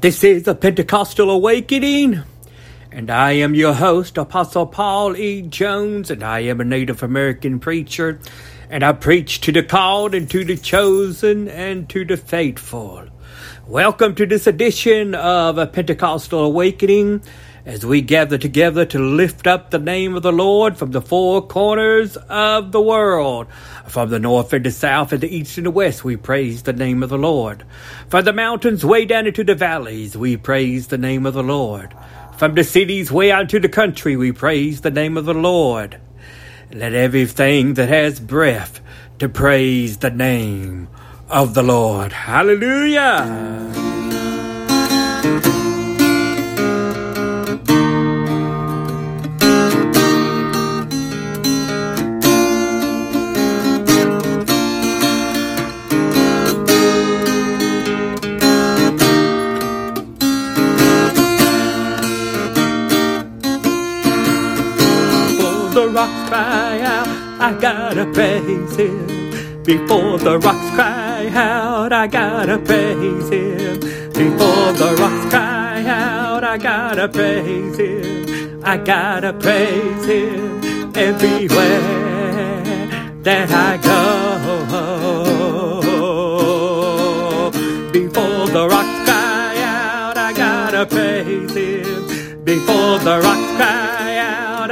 This is a Pentecostal awakening, and I am your host, Apostle Paul E. Jones, and I am a Native American preacher, and I preach to the called and to the chosen and to the faithful. Welcome to this edition of a Pentecostal awakening as we gather together to lift up the name of the Lord from the four corners of the world. From the north and the south and the east and the west, we praise the name of the Lord. From the mountains way down into the valleys, we praise the name of the Lord. From the cities way out to the country, we praise the name of the Lord. Let everything that has breath to praise the name of the Lord. Hallelujah. I gotta praise him. Before the rocks cry out, I gotta praise him. Before the rocks cry out, I gotta praise him. I gotta praise him everywhere that I go. Before the rocks cry out, I gotta praise him. Before the rocks cry out,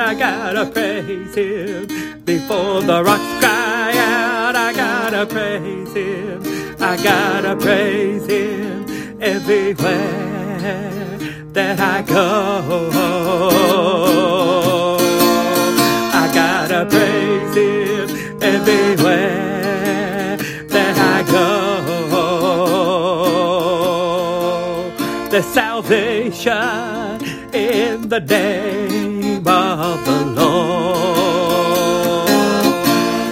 I gotta praise him before the rocks cry out. I gotta praise Him. I gotta praise Him everywhere that I go. I gotta praise Him everywhere that I go. The salvation in the name of the law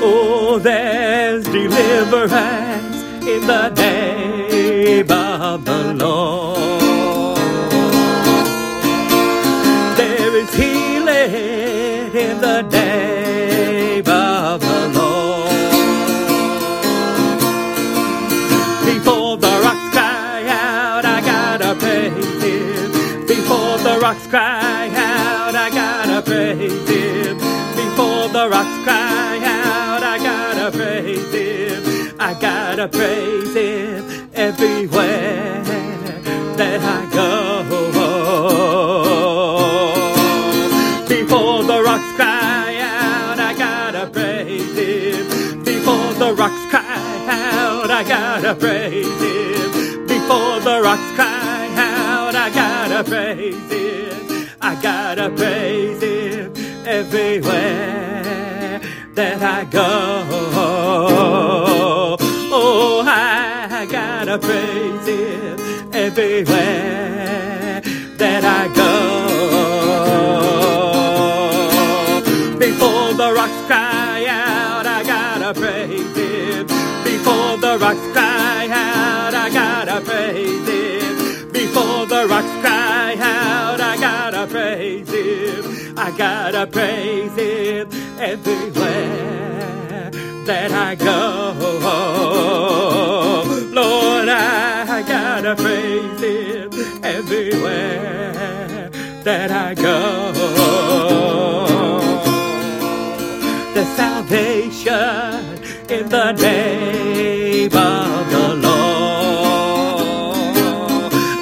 Oh there's deliverance in the praise Him everywhere that I go. Before the rocks cry out, I gotta praise Him. Before the rocks cry out, I gotta praise Him. Before the rocks cry out, I gotta praise Him. I gotta praise Him everywhere that I go. Gotta praise Him everywhere that I go. Lord, I gotta praise Him everywhere that I go. The salvation in the name of the Lord.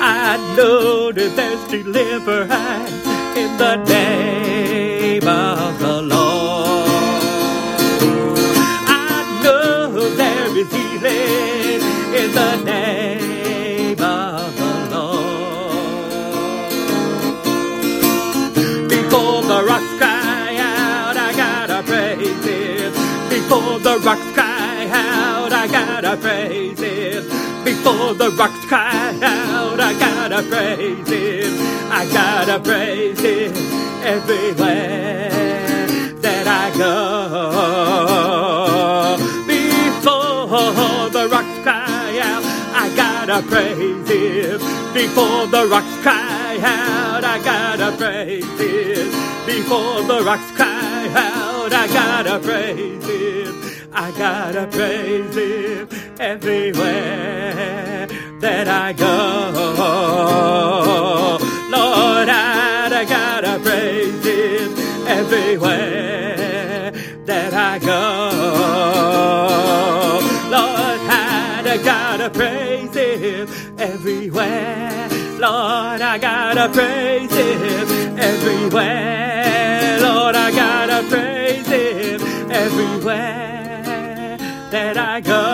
I know that there's deliverance in the name of the Lord. Before the rocks cry out, I gotta praise Him. Before the rocks cry out, I gotta praise Him. Before the rocks cry out. I gotta praise Him. I gotta praise Him everywhere gotta praise Him. Before the rocks cry out, I gotta praise Him. Before the rocks cry out, I gotta praise Him. I gotta praise Him everywhere that I go. Lord, I, gotta praise Him everywhere that I go. Lord, I gotta praise everywhere. Lord, I gotta praise Him everywhere. Lord, I gotta praise Him everywhere that I go.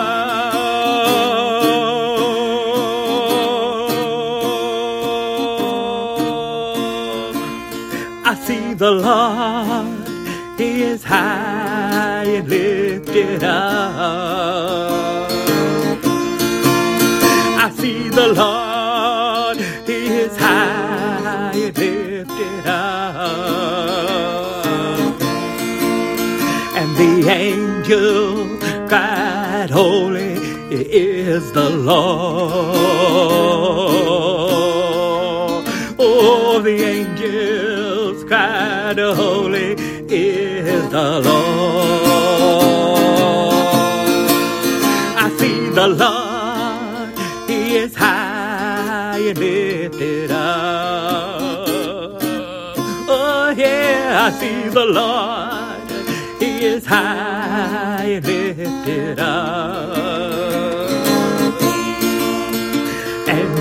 I see the Lord, is the Lord. Oh, the angels cried, Holy is the Lord. I see the Lord, He is high and lifted up. Oh, yeah, I see the Lord, He is high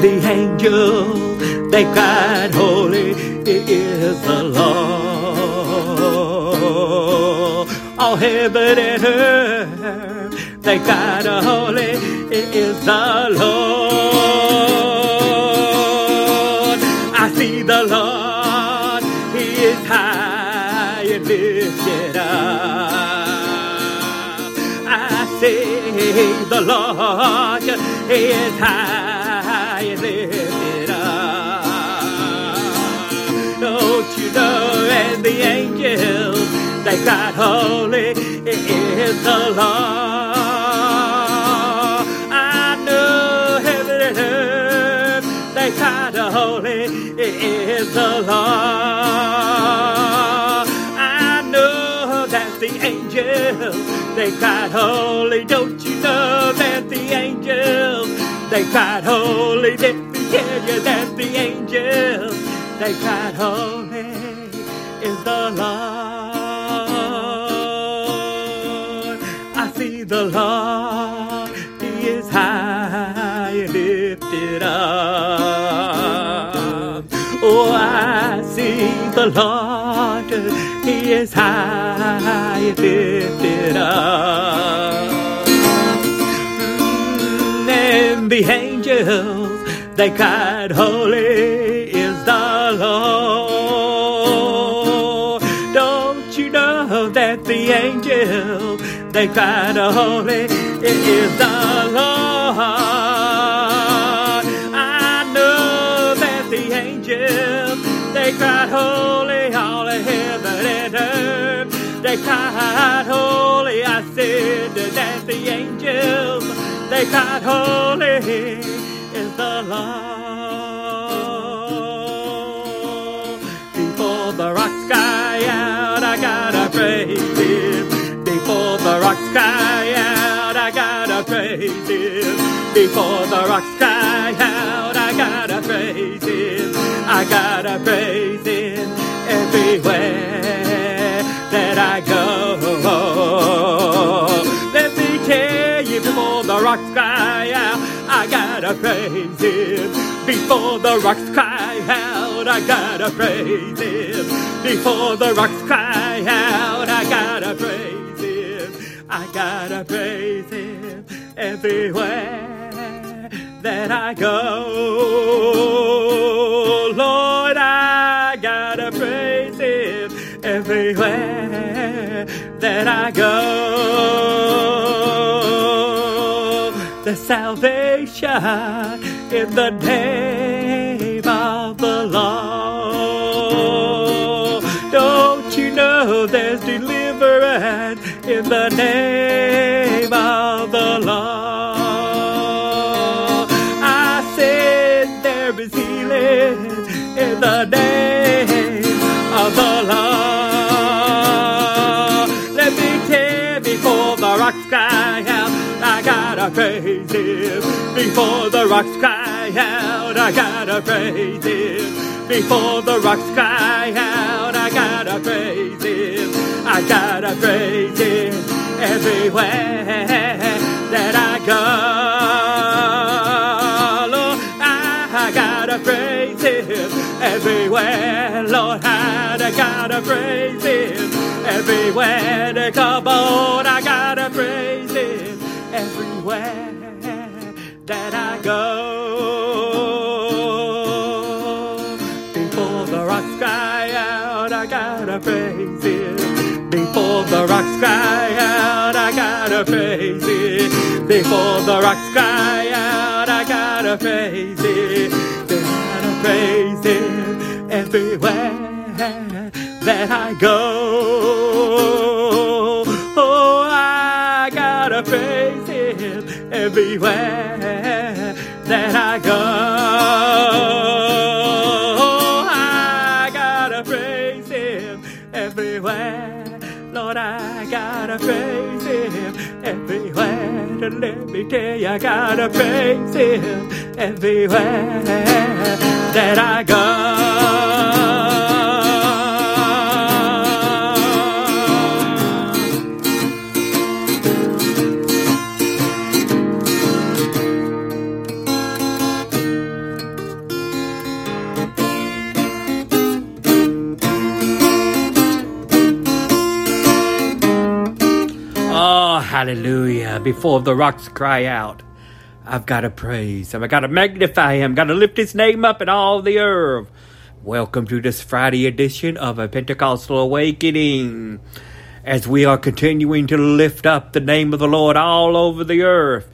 the angels, they cried, Holy is the Lord. All heaven and earth, they cried, Holy is the Lord. I see the Lord, He is high and lifted up. I see the Lord, He is high and the angels, they cried, Holy is the Lord. I know heaven and earth, they cried, Holy is the Lord. I know that the angels, they cried, Holy. Don't you know that the angels, they cried, Holy. Let me tell you that the angels, they cried, Holy the Lord. I see the Lord, He is high and lifted up. Oh, I see the Lord, He is high and lifted up. Mm, And the angels, they cried, Holy they cried, Holy is the Lord. I know that the angels, they cried, Holy, all of heaven and earth. They cried, Holy, I said that the angels, they cried, Holy is the Lord. Rocks cry out, I gotta praise Him. Before the rocks cry out, I gotta praise Him. I gotta praise Him everywhere that I go. Let me tell you, before the rocks cry out, I gotta praise Him. Before the rocks cry out, I gotta praise Him. Before the rocks cry out, I gotta praise. I gotta praise Him everywhere that I go. Lord, I gotta praise Him everywhere that I go. The salvation in the name of the Lord. Don't you know there's deliverance in the name of the Lord? I said there is healing in the name of the Lord. Let me tell before the rocks cry out, I gotta praise Him. Before the rocks cry out, I gotta praise Him. Before the rocks cry out, I gotta praise Him. I gotta praise Him everywhere that I go. Lord, I gotta praise Him everywhere. Lord, I gotta praise Him everywhere. To come on, I gotta praise Him everywhere that I go. Gotta praise Him. Before the rocks cry out, I gotta praise Him. Gotta Him everywhere that I go. Oh, I gotta Him everywhere that I go. Lord, I gotta praise Him everywhere. And let me tell you, I gotta praise Him everywhere that I go. Hallelujah. Before the rocks cry out, I've got to praise him. I've got to magnify him. I've got to lift his name up in all the earth. Welcome to this Friday edition of a Pentecostal Awakening. As we are continuing to lift up the name of the Lord all over the earth.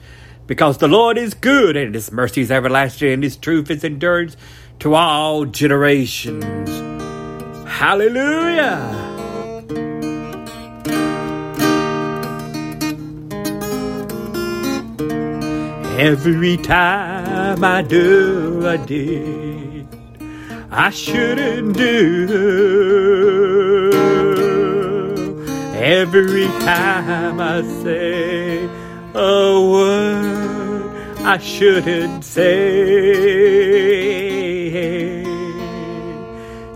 Because the Lord is good and his mercy is everlasting and his truth is endurance to all generations. Hallelujah. Every time I do a deed I shouldn't do. Every time I say a word I shouldn't say.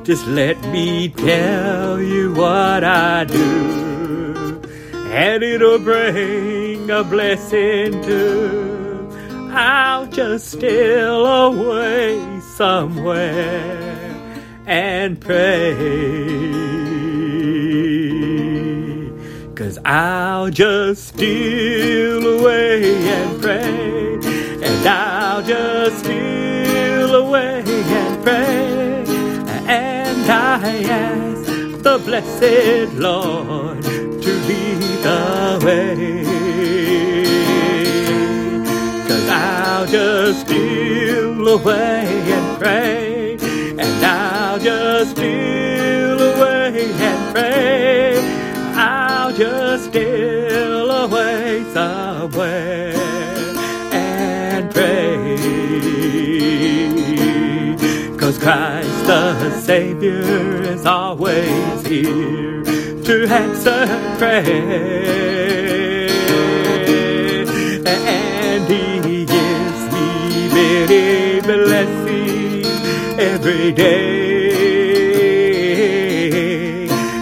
Just let me tell you what I do, and it'll bring a blessing too. I'll just steal away somewhere and pray. Cause I'll just steal away and pray. And I'll just steal away and pray. And I ask the blessed Lord to lead the way. Just steal away and pray. And I'll just steal away and pray. I'll just steal away somewhere and pray. Cause Christ the Savior is always here to answer prayer. Me many blessings every day.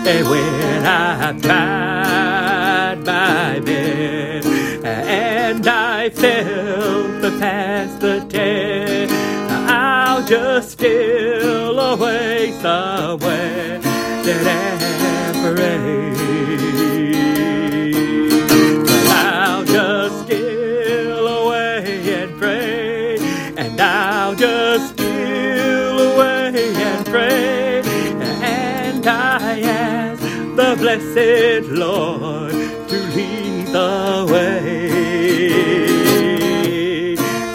And when I've tried my best and I failed to pass the test, I'll just steal away somewhere that I pray. Blessed Lord to lead the way.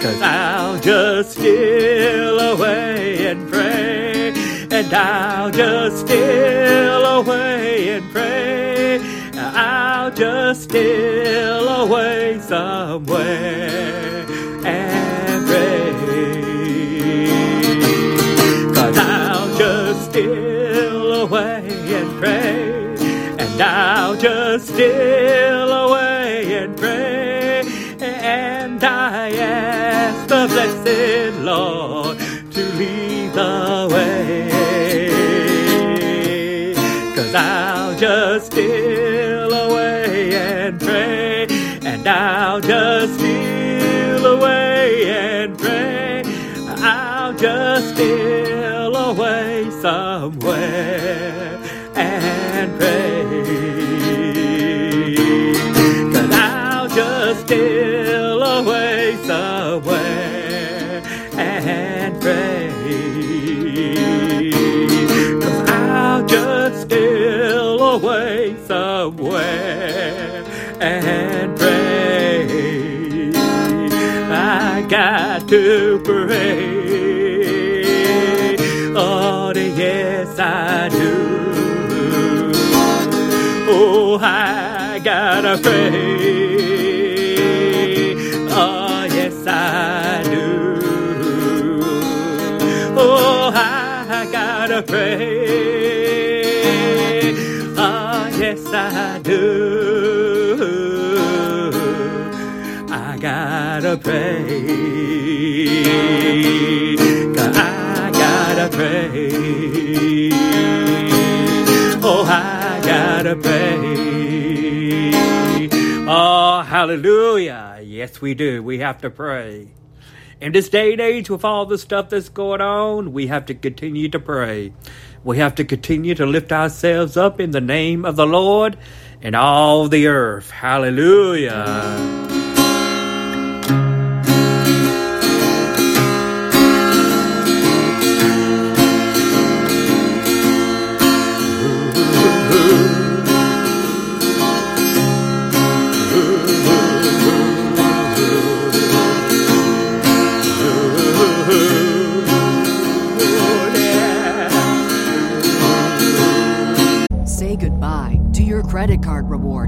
Cause I'll just steal away and pray, and I'll just steal away and pray. I'll just steal away somewhere and pray. Cause I'll just steal away and pray, I'll just steal away and pray, and I ask the blessed Lord to lead the way. Cause I'll just steal away and pray, and I'll just steal away and pray. I'll just steal away somewhere to pray. Oh, yes, I do. Oh, I gotta pray. Oh, yes, I do. Oh, I gotta pray. Oh, yes, I do. I gotta pray. I gotta pray. Oh, I gotta pray. Oh, hallelujah. Yes, we do. We have to pray. In this day and age, with all the stuff that's going on, we have to continue to pray. We have to continue to lift ourselves up in the name of the Lord and all the earth. Hallelujah.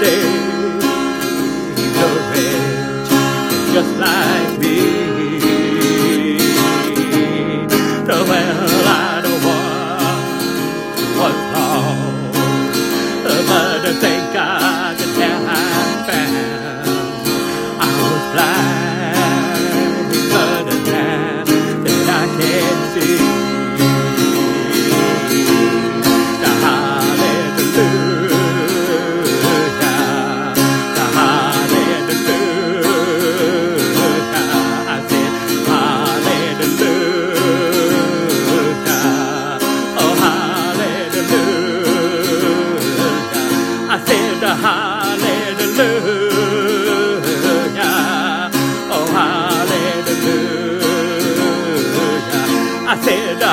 saved I said ah, the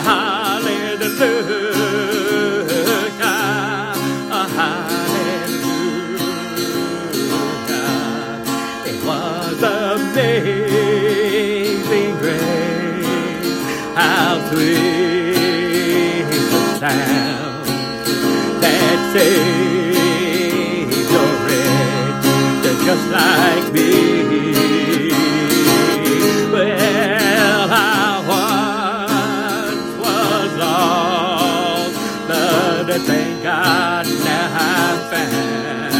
hallelujah, oh hallelujah. It was amazing grace, how sweet the sound that saved a wretch just like me. God now I found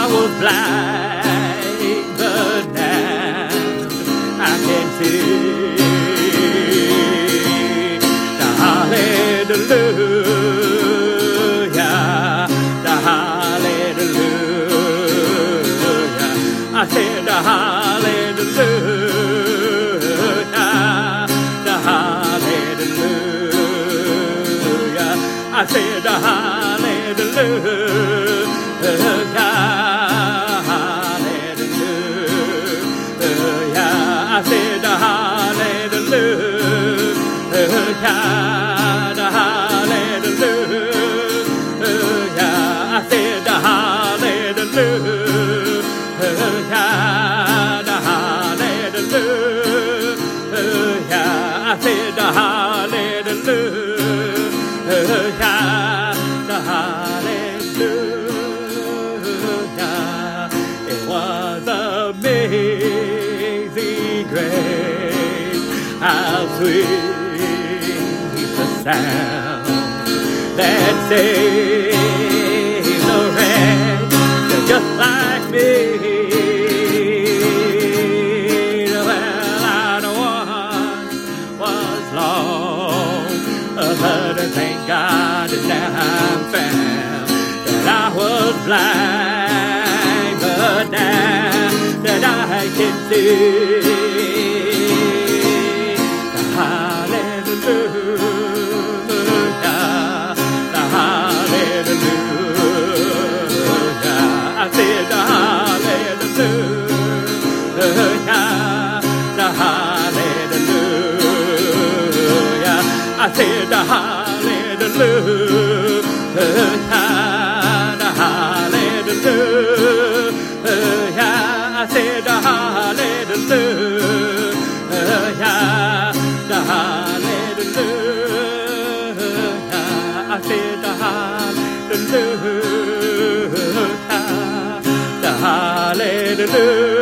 I was blind, but now I can see the hallelujah, the hallelujah. I said the hallelujah, I said hallelujah, hallelujah. I said hallelujah, hallelujah. I said hallelujah, the sound that saved a wretch just like me. Well, I was lost, but thank God that I'm found that I was blind, but now that I can see. I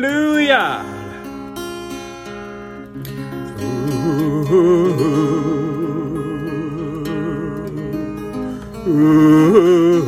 Hallelujah! Ooh, ooh.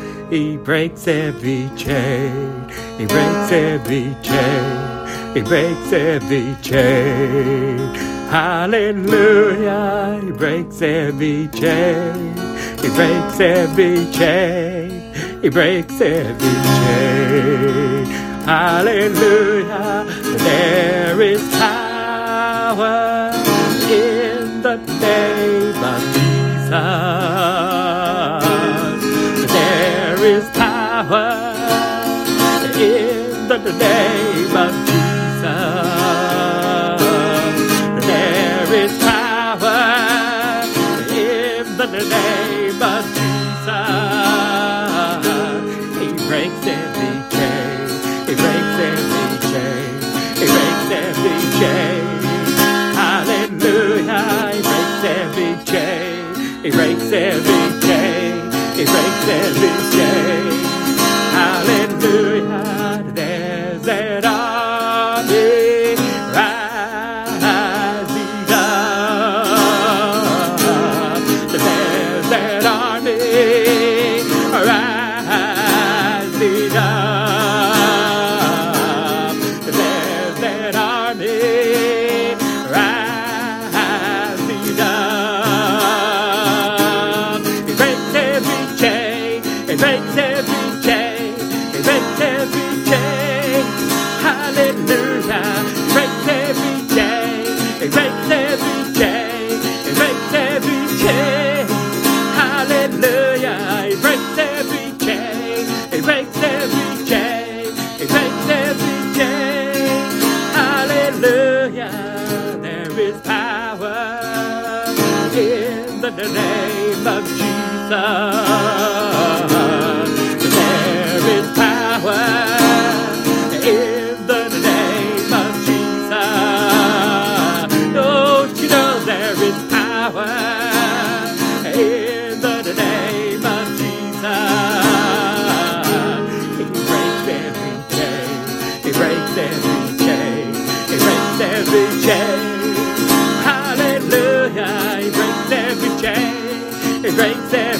He breaks every chain. He breaks every chain. He breaks every chain. Hallelujah. He breaks every chain. He breaks every chain. He breaks every chain. Hallelujah. There is power in the name of Jesus. The name of Jesus. There is power in the name of Jesus. He breaks every chain. He breaks every chain. He breaks every chain. Hallelujah. He breaks every chain. He breaks every chain. He breaks every chain. There is power in the name of Jesus. Don't you know there is power in the name of Jesus? He breaks every chain. He breaks every chain. He breaks every chain. Hallelujah. He breaks every chain. Breaks every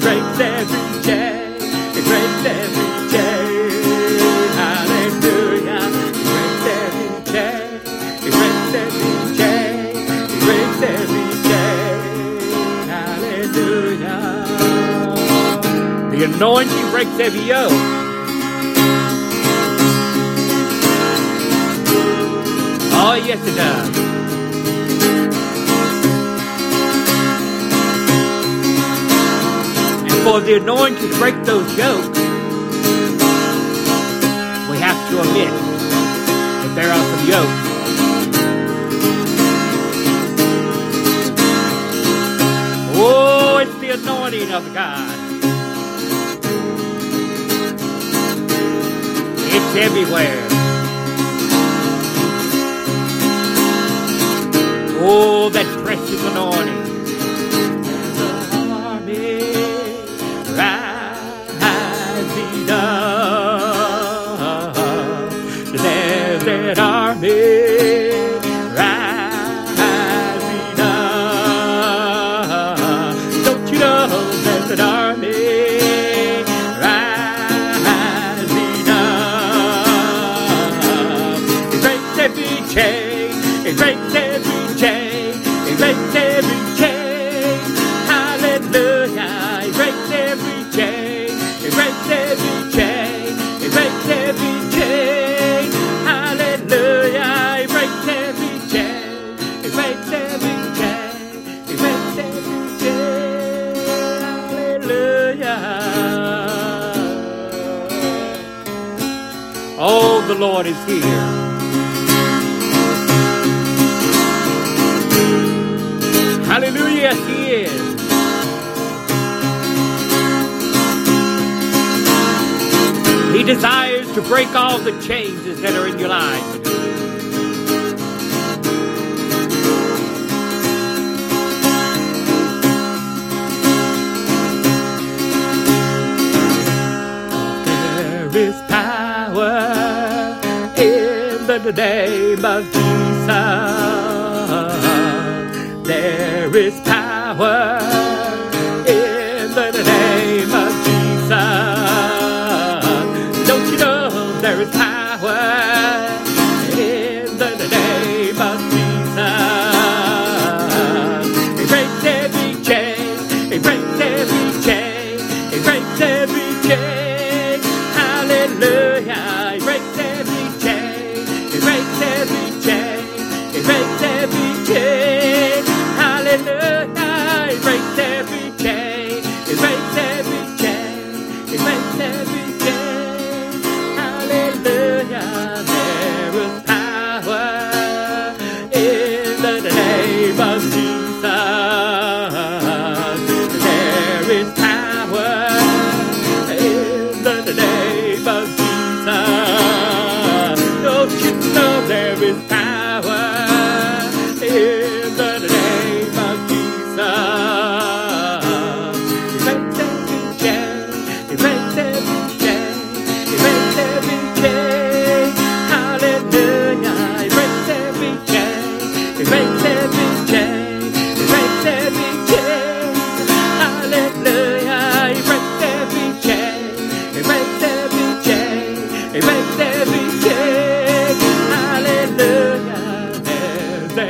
He breaks every. He breaks every chain. Hallelujah. He breaks every chain. He breaks every. He breaks every chain. Hallelujah. The anointing breaks every yoke. Oh, yes, it does. For the anointing to break those yokes, we have to admit that there are some yokes. Oh, it's the anointing of God. It's everywhere. Oh, that is here. Hallelujah, He is. He desires to break all the chains that are in your life. the name of Jesus, there is power.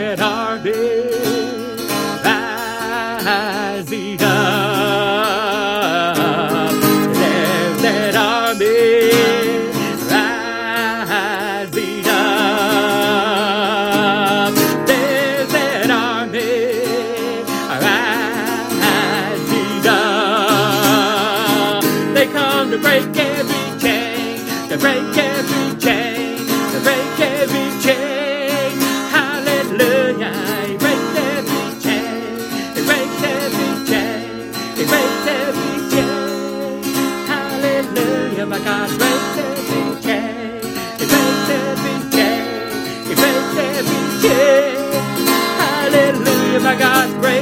at our day. by God's grace.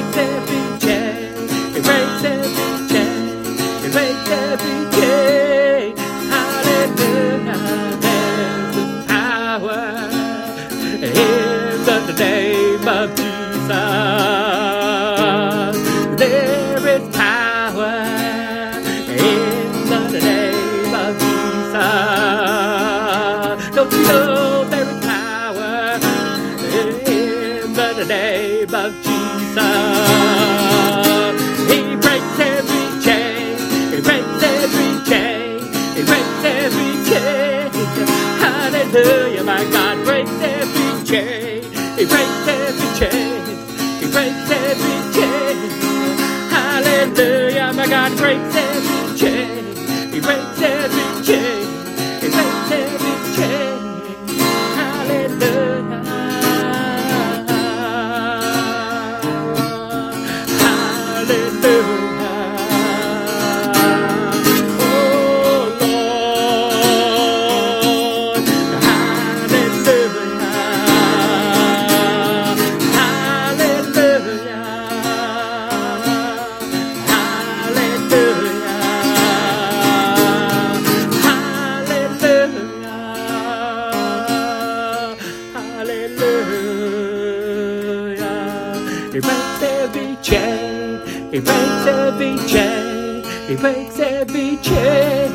He breaks every chain. He breaks every chain.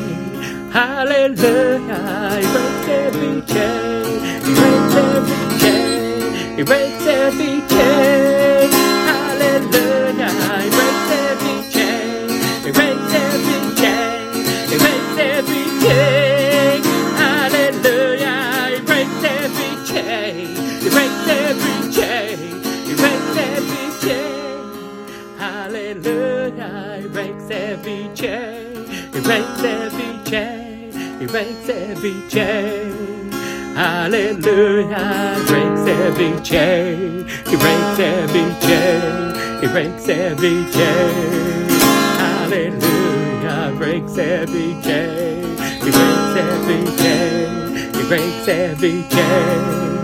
Hallelujah. He breaks every chain. He breaks every chain. He breaks every chain. ceviche, he breaks every chain. Hallelujah, breaks every chain. he breaks ceviche, he breaks ceviche. Hallelujah, breaks every chain. he breaks ceviche, he breaks ceviche.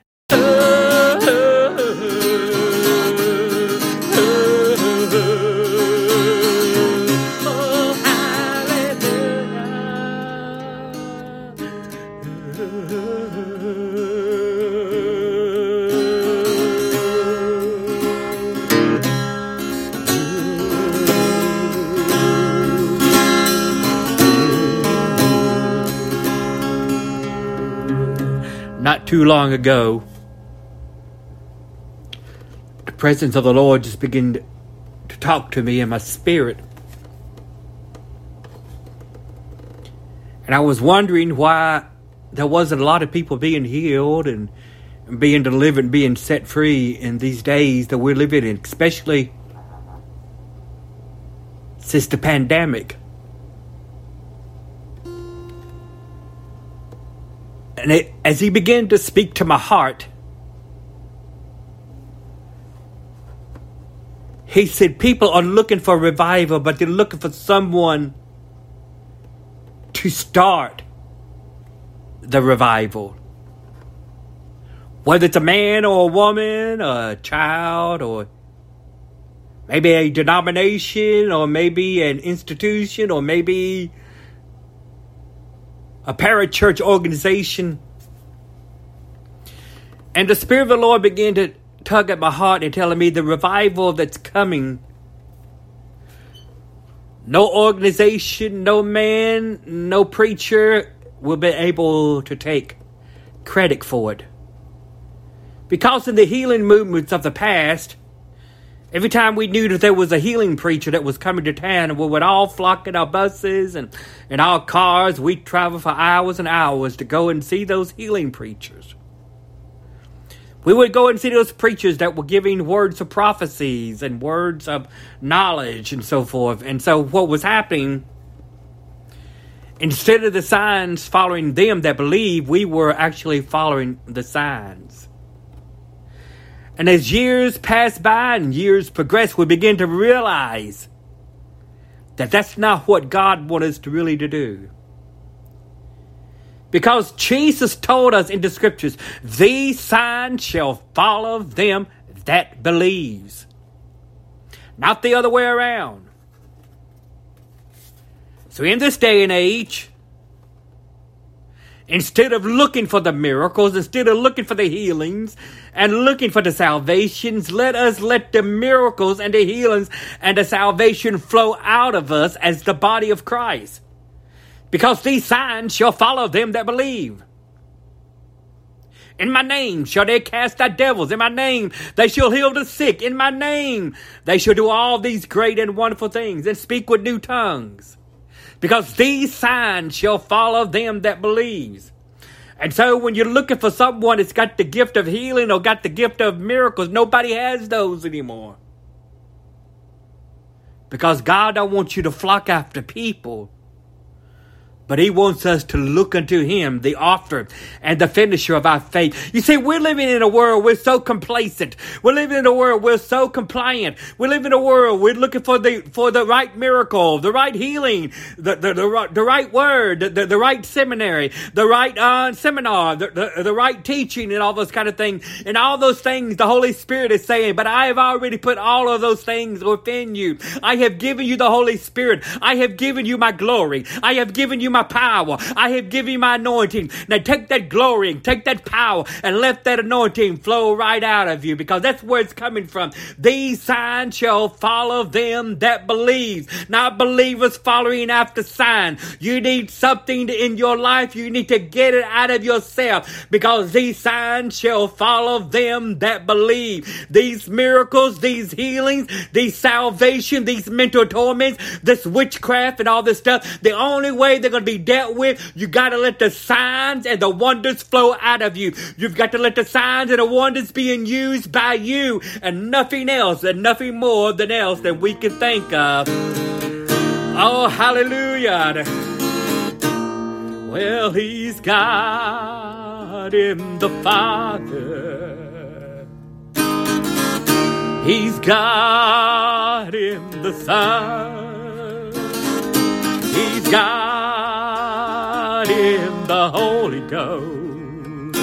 Not too long ago, presence of the Lord just began to talk to me in my spirit. And I was wondering why there wasn't a lot of people being healed and, being delivered and being set free in these days that we're living in, especially since the pandemic. And it, as he began to speak to my heart, He said people are looking for revival, but they're looking for someone to start the revival. Whether it's a man or a woman, or a child, or maybe a denomination, or maybe an institution, or maybe a parachurch organization. And the Spirit of the Lord began to tug at my heart and telling me the revival that's coming. No organization, no man, no preacher will be able to take credit for it. Because in the healing movements of the past, every time we knew that there was a healing preacher that was coming to town, we would all flock in our buses and in our cars. We'd travel for hours and hours to go and see those healing preachers. We would go and see those preachers that were giving words of prophecies and words of knowledge and so forth. And so, what was happening, instead of the signs following them that believe, we were actually following the signs. And as years pass by and years progress, we begin to realize that that's not what God wants us to really to do. Because Jesus told us in the scriptures, these signs shall follow them that believes. Not the other way around. So in this day and age, Instead of looking for the miracles, instead of looking for the healings and looking for the salvations, let us let the miracles and the healings and the salvation flow out of us as the body of Christ. Because these signs shall follow them that believe. In my name shall they cast out devils. In my name they shall heal the sick. In my name they shall do all these great and wonderful things and speak with new tongues because these signs shall follow them that believes. And so when you're looking for someone that's got the gift of healing or got the gift of miracles, nobody has those anymore. Because God don't want you to flock after people but he wants us to look unto him, the author and the finisher of our faith. You see, we're living in a world we're so complacent. We're living in a world we're so compliant. We live in a world we're looking for the for the right miracle, the right healing, the the, the, the right word, the, the, right seminary, the right uh, seminar, the, the, the right teaching, and all those kind of things. And all those things the Holy Spirit is saying, but I have already put all of those things within you. I have given you the Holy Spirit. I have given you my glory. I have given you my my power. I have given my anointing. Now take that glory and take that power and let that anointing flow right out of you because that's where it's coming from. These signs shall follow them that believe, not believers following after sign. You need something in your life. You need to get it out of yourself because these signs shall follow them that believe. These miracles, these healings, these salvation, these mental torments, this witchcraft and all this stuff. The only way they're going to be be dealt with, you got to let the signs and the wonders flow out of you. You've got to let the signs and the wonders being used by you and nothing else and nothing more than else that we can think of. Oh, hallelujah. Well, he's God in the Father. He's God in the Son. He's God the Holy Ghost.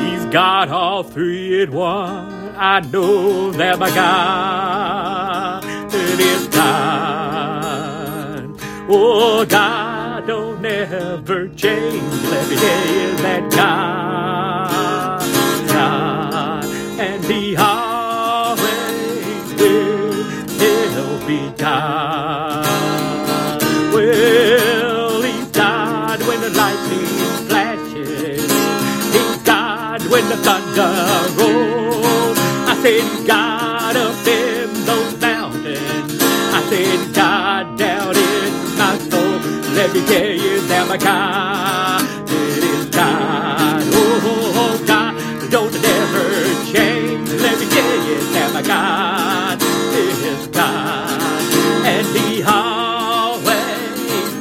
He's got all three in one. I know that my God is God. Oh, God don't ever change. Let me you that God, God, and He always will, He'll be God. The rolls. I said, God up in those mountains. I said, God down in my soul. Let me tell you that my God, it is God. Oh, God, don't never change. Let me tell you that my God is God. And He always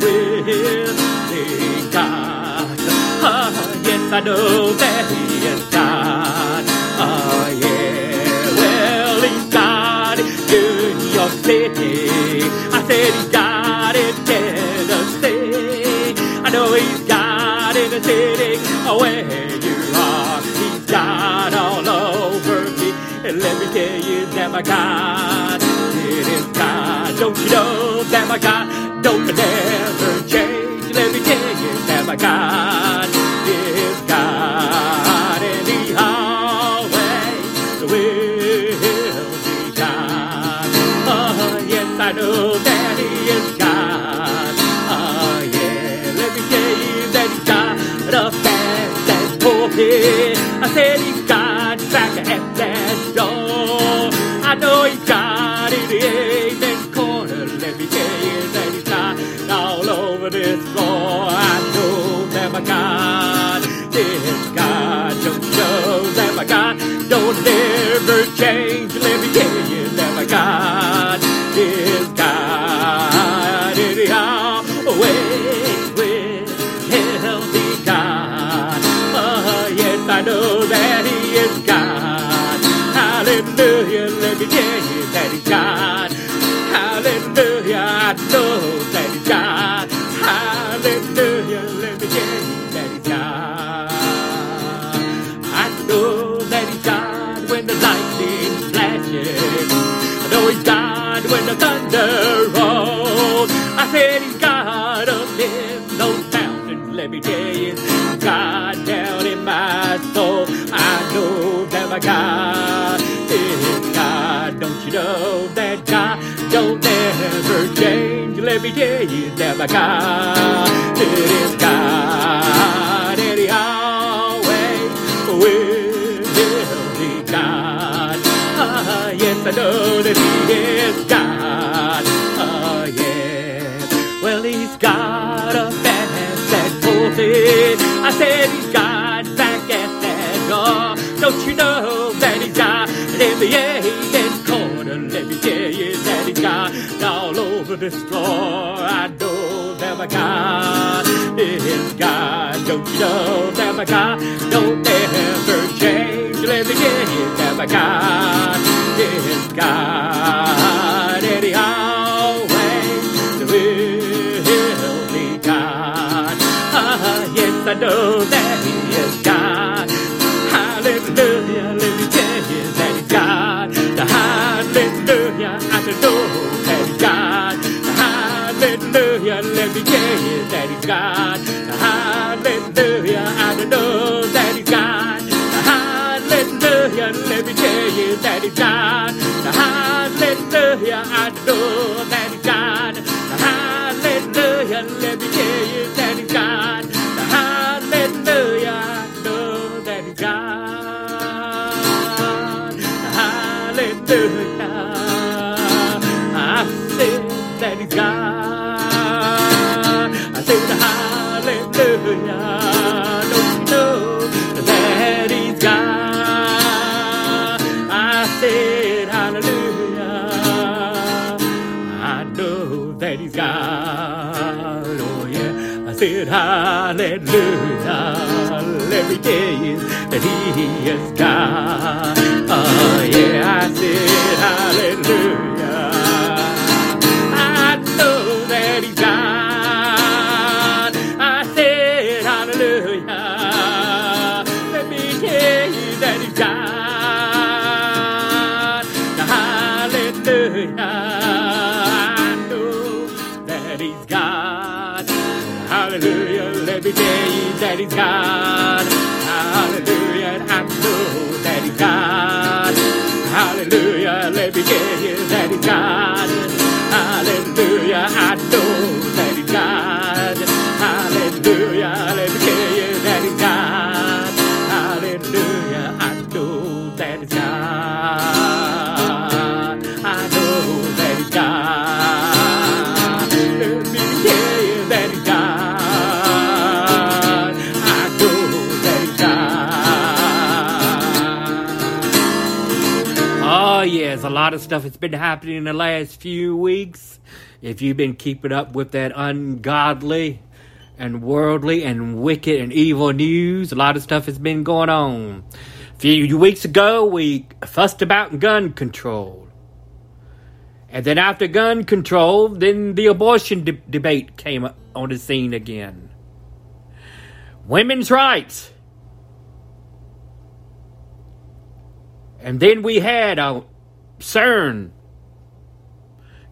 will be God. Uh, yes, I know where you are. He's got all over me. And let me tell you that my God, it is God. Don't you know that my God don't never change? And my God is God, and He always will be God. Ah, yes, I know that He is God. Ah, yeah. Well, He's got a fast and forces. I said He's got back at that door. Don't you know that He's got in the eight corner? Let me tell you that He's got all over this floor. I my God is God. Don't you know that my God don't ever change? Let me tell you that my God is God, and He always will be God. Ah, yes, I know hallelujah. Me tell you that He is God. Oh yeah, I said hallelujah. God. Hallelujah. I know that God. Hallelujah. Let me tell stuff that's been happening in the last few weeks. If you've been keeping up with that ungodly and worldly and wicked and evil news, a lot of stuff has been going on. A few weeks ago, we fussed about gun control. And then after gun control, then the abortion de- debate came on the scene again. Women's rights. And then we had a CERN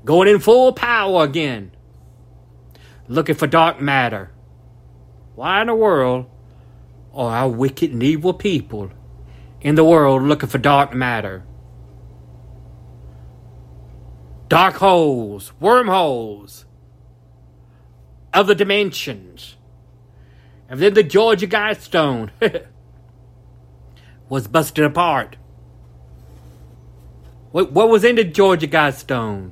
going in full power again, looking for dark matter. Why in the world are our wicked and evil people in the world looking for dark matter? Dark holes, wormholes, other dimensions. And then the Georgia Guidestone was busted apart. What, what was in the Georgia Guidestone?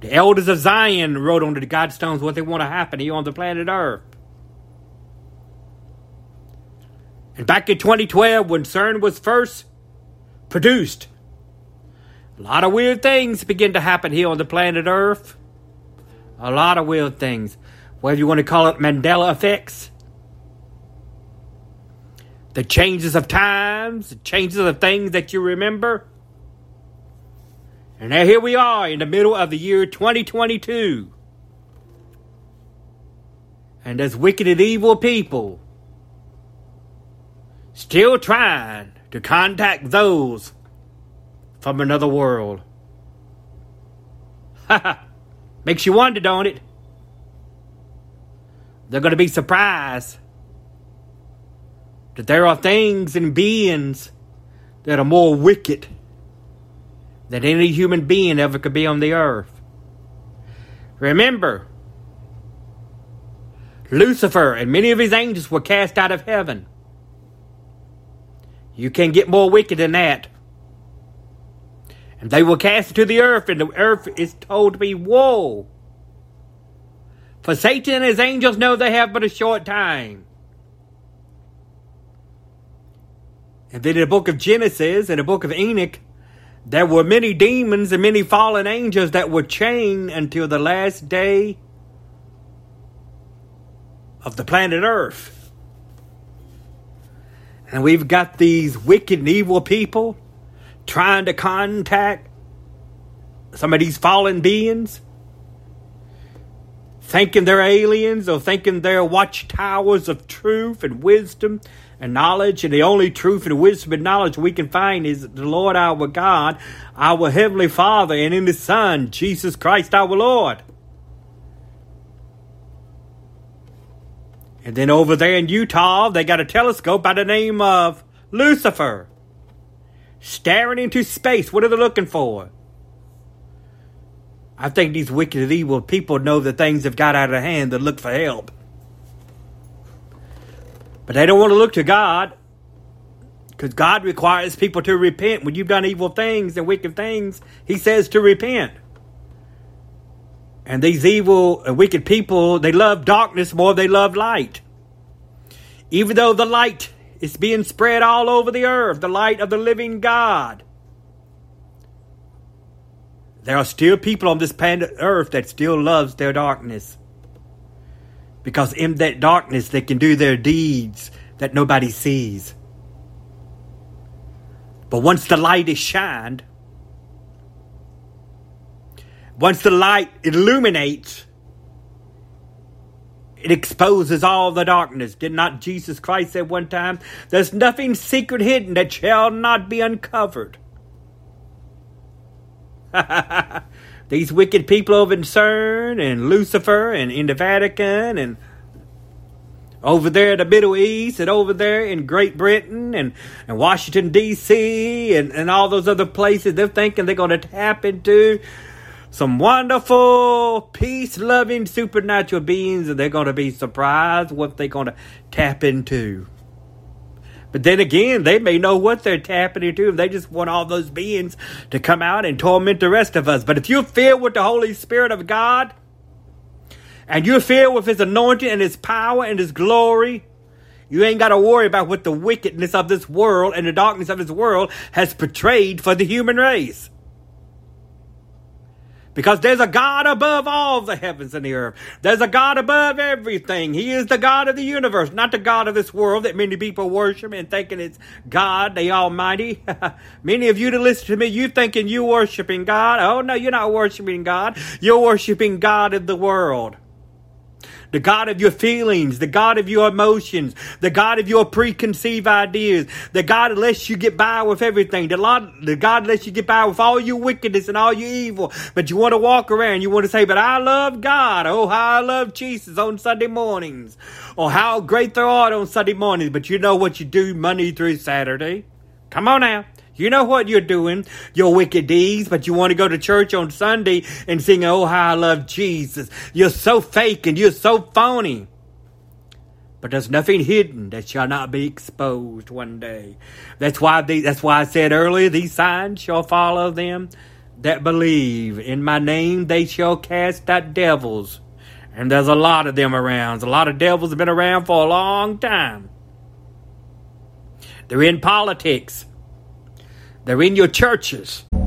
The elders of Zion wrote on the Guidestones what they want to happen here on the planet Earth. And back in 2012, when CERN was first produced, a lot of weird things begin to happen here on the planet Earth. A lot of weird things. Whether you want to call it Mandela effects, the changes of times, the changes of things that you remember. And now here we are in the middle of the year 2022. And as wicked and evil people still trying to contact those from another world. Ha! Makes you wonder, don't it? they're going to be surprised that there are things and beings that are more wicked than any human being ever could be on the earth. Remember, Lucifer and many of his angels were cast out of heaven. You can't get more wicked than that. And they were cast to the earth, and the earth is told to be woe. For Satan and his angels know they have but a short time. And then in the book of Genesis and the book of Enoch, there were many demons and many fallen angels that were chained until the last day of the planet Earth. And we've got these wicked and evil people trying to contact some of these fallen beings, thinking they're aliens or thinking they're watchtowers of truth and wisdom and knowledge. And the only truth and wisdom and knowledge we can find is the Lord our God, our Heavenly Father, and in His Son, Jesus Christ our Lord. And then over there in Utah, they got a telescope by the name of Lucifer. Staring into space. What are they looking for? I think these wicked evil people know that things have got out of hand and look for help. But they don't want to look to God because God requires people to repent. When you've done evil things and wicked things, He says to repent. And these evil and wicked people, they love darkness more than they love light. Even though the light is being spread all over the earth, the light of the living God. There are still people on this planet earth that still loves their darkness. Because in that darkness they can do their deeds that nobody sees. But once the light is shined, once the light illuminates, it exposes all the darkness. Did not Jesus Christ say one time, There's nothing secret hidden that shall not be uncovered? These wicked people over in CERN and Lucifer and in the Vatican and over there in the Middle East and over there in Great Britain and, and Washington, D.C., and, and all those other places, they're thinking they're going to tap into some wonderful, peace loving, supernatural beings, and they're going to be surprised what they're going to tap into. But then again, they may know what they're tapping into. They just want all those beings to come out and torment the rest of us. But if you're filled with the Holy Spirit of God, and you're filled with His anointing and His power and His glory, you ain't got to worry about what the wickedness of this world and the darkness of this world has portrayed for the human race. Because there's a God above all the heavens and the earth. There's a God above everything. He is the God of the universe, not the God of this world that many people worship and thinking it's God, the Almighty. many of you to listen to me, you thinking you worshiping God. Oh no, you're not worshiping God. You're worshiping God of the world the God of your feelings, the God of your emotions, the God of your preconceived ideas, the God that lets you get by with everything, the, Lord, the God that lets you get by with all your wickedness and all your evil, but you want to walk around, you want to say, but I love God, oh how I love Jesus on Sunday mornings, or how great they are on Sunday mornings, but you know what you do Monday through Saturday. Come on now. You know what you're doing, your wicked deeds, but you want to go to church on Sunday and sing, Oh, how I love Jesus. You're so fake and you're so phony. But there's nothing hidden that shall not be exposed one day. That's why they, that's why I said earlier, these signs shall follow them that believe. In my name they shall cast out devils. And there's a lot of them around. A lot of devils have been around for a long time. They're in politics. They're in your churches.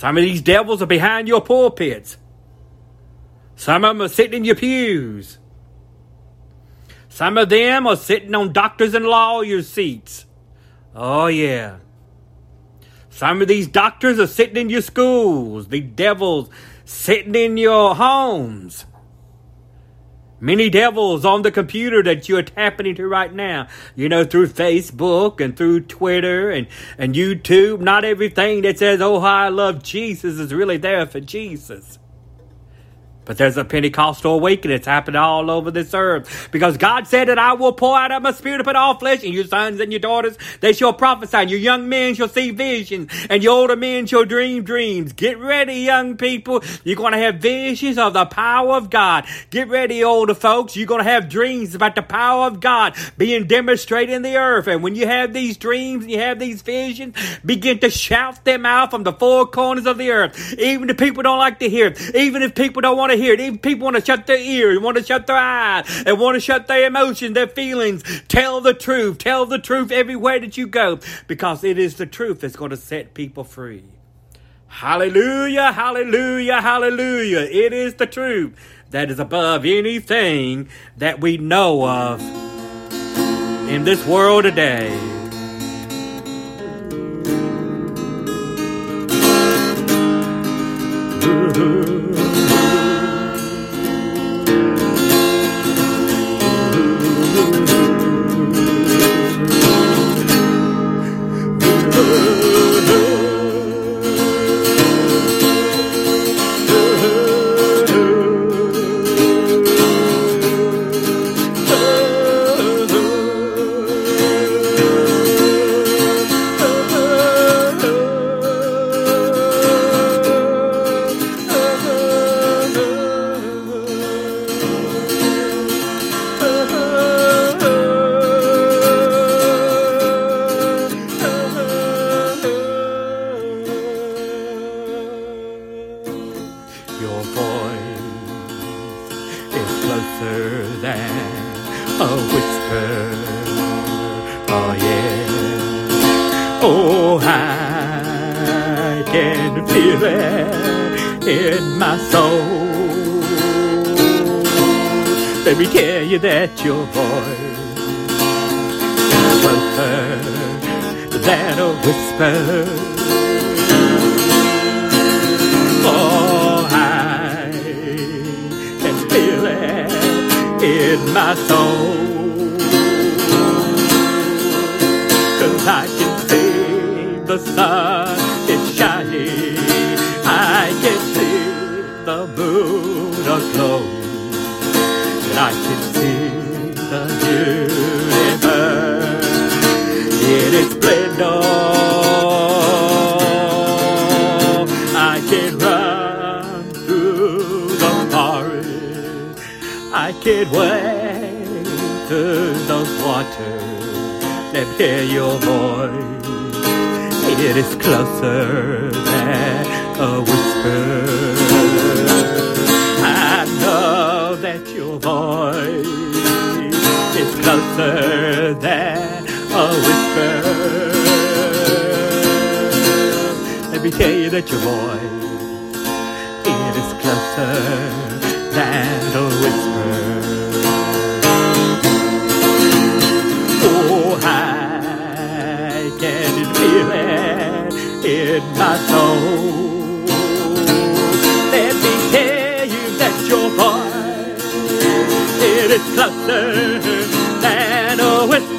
Some of these devils are behind your pulpits. Some of them are sitting in your pews. Some of them are sitting on doctors and lawyers' seats. Oh, yeah. Some of these doctors are sitting in your schools. The devils sitting in your homes. Many devils on the computer that you're tapping into right now. You know, through Facebook and through Twitter and, and YouTube. Not everything that says, oh, I love Jesus is really there for Jesus. But there's a Pentecostal awakening that's happening all over this earth. Because God said that I will pour out of my spirit upon all flesh, and your sons and your daughters, they shall prophesy, and your young men shall see visions, and your older men shall dream dreams. Get ready, young people. You're going to have visions of the power of God. Get ready, older folks. You're going to have dreams about the power of God being demonstrated in the earth. And when you have these dreams and you have these visions, begin to shout them out from the four corners of the earth. Even if people don't like to hear it, even if people don't want to Even people want to shut their ears, want to shut their eyes, and want to shut their emotions, their feelings. Tell the truth. Tell the truth everywhere that you go because it is the truth that's going to set people free. Hallelujah, hallelujah, hallelujah. It is the truth that is above anything that we know of in this world today. Your voice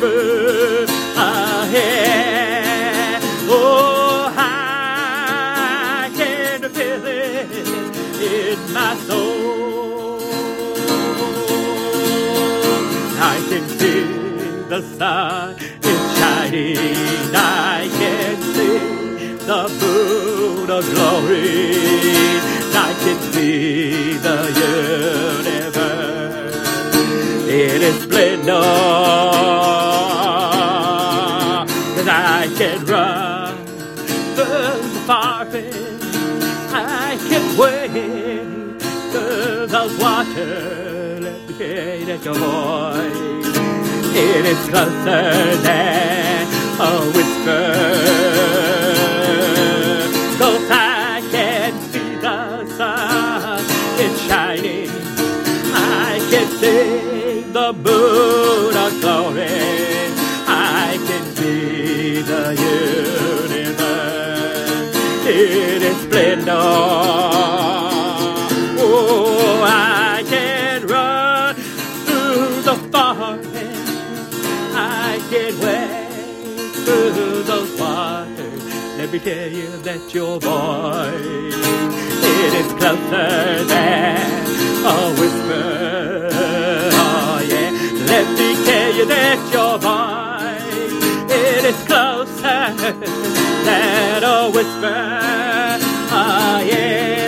a whisper I hear. Oh, I can feel it in my soul. I can see the sun is shining. I can see the moon of glory. I can see the universe in its splendor. Those waters. Let me your voice. It is closer than a whisper. Cause I can see the sun is shining. I can see the moon of glory. I can see the universe its splendor. Tell you that your voice it is closer than a whisper. Oh yeah, let me tell you that your voice it is closer than a whisper. Oh yeah,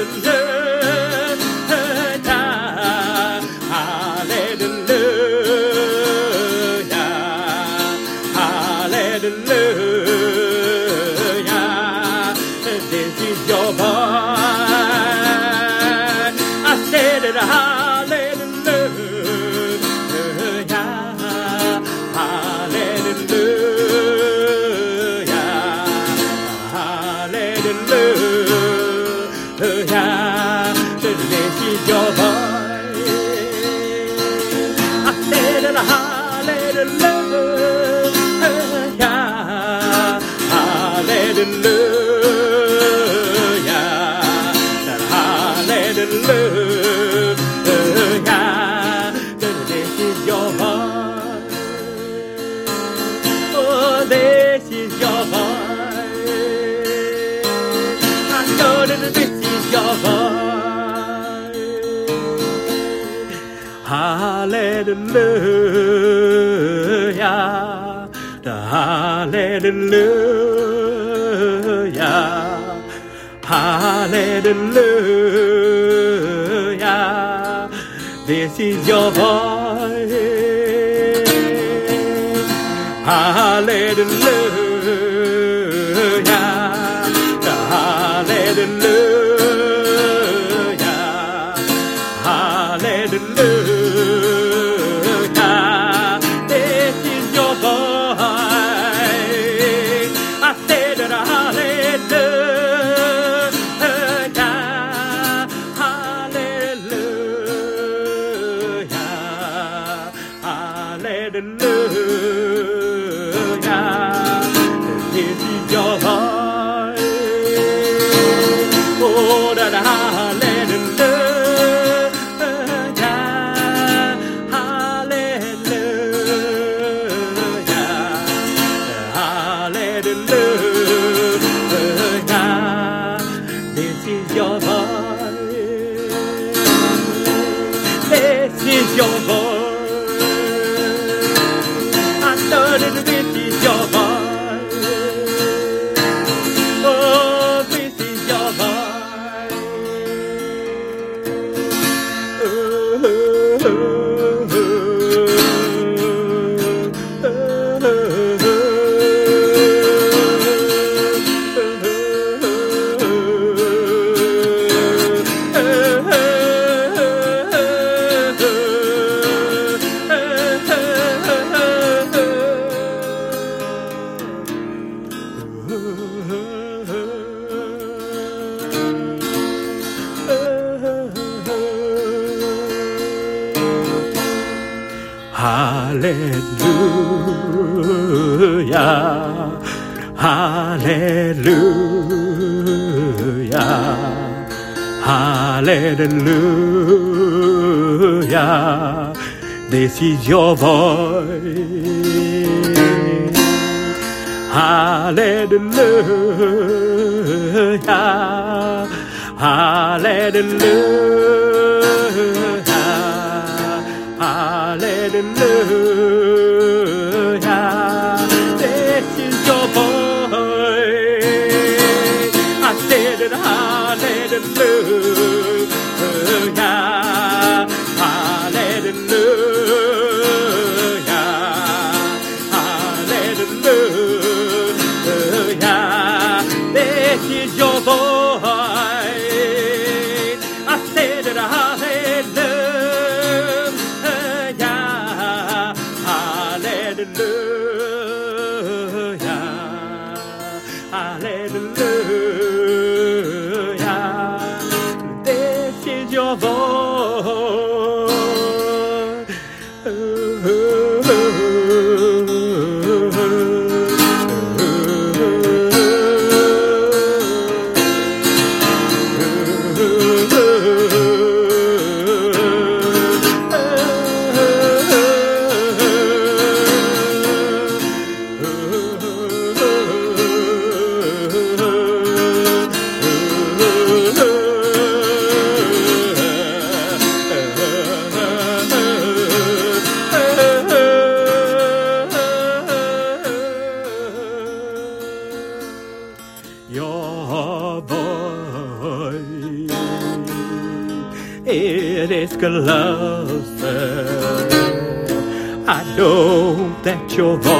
Yeah. hallelujah, the hallelujah, hallelujah. This is your voice, hallelujah. your voice. 你就要。your voice.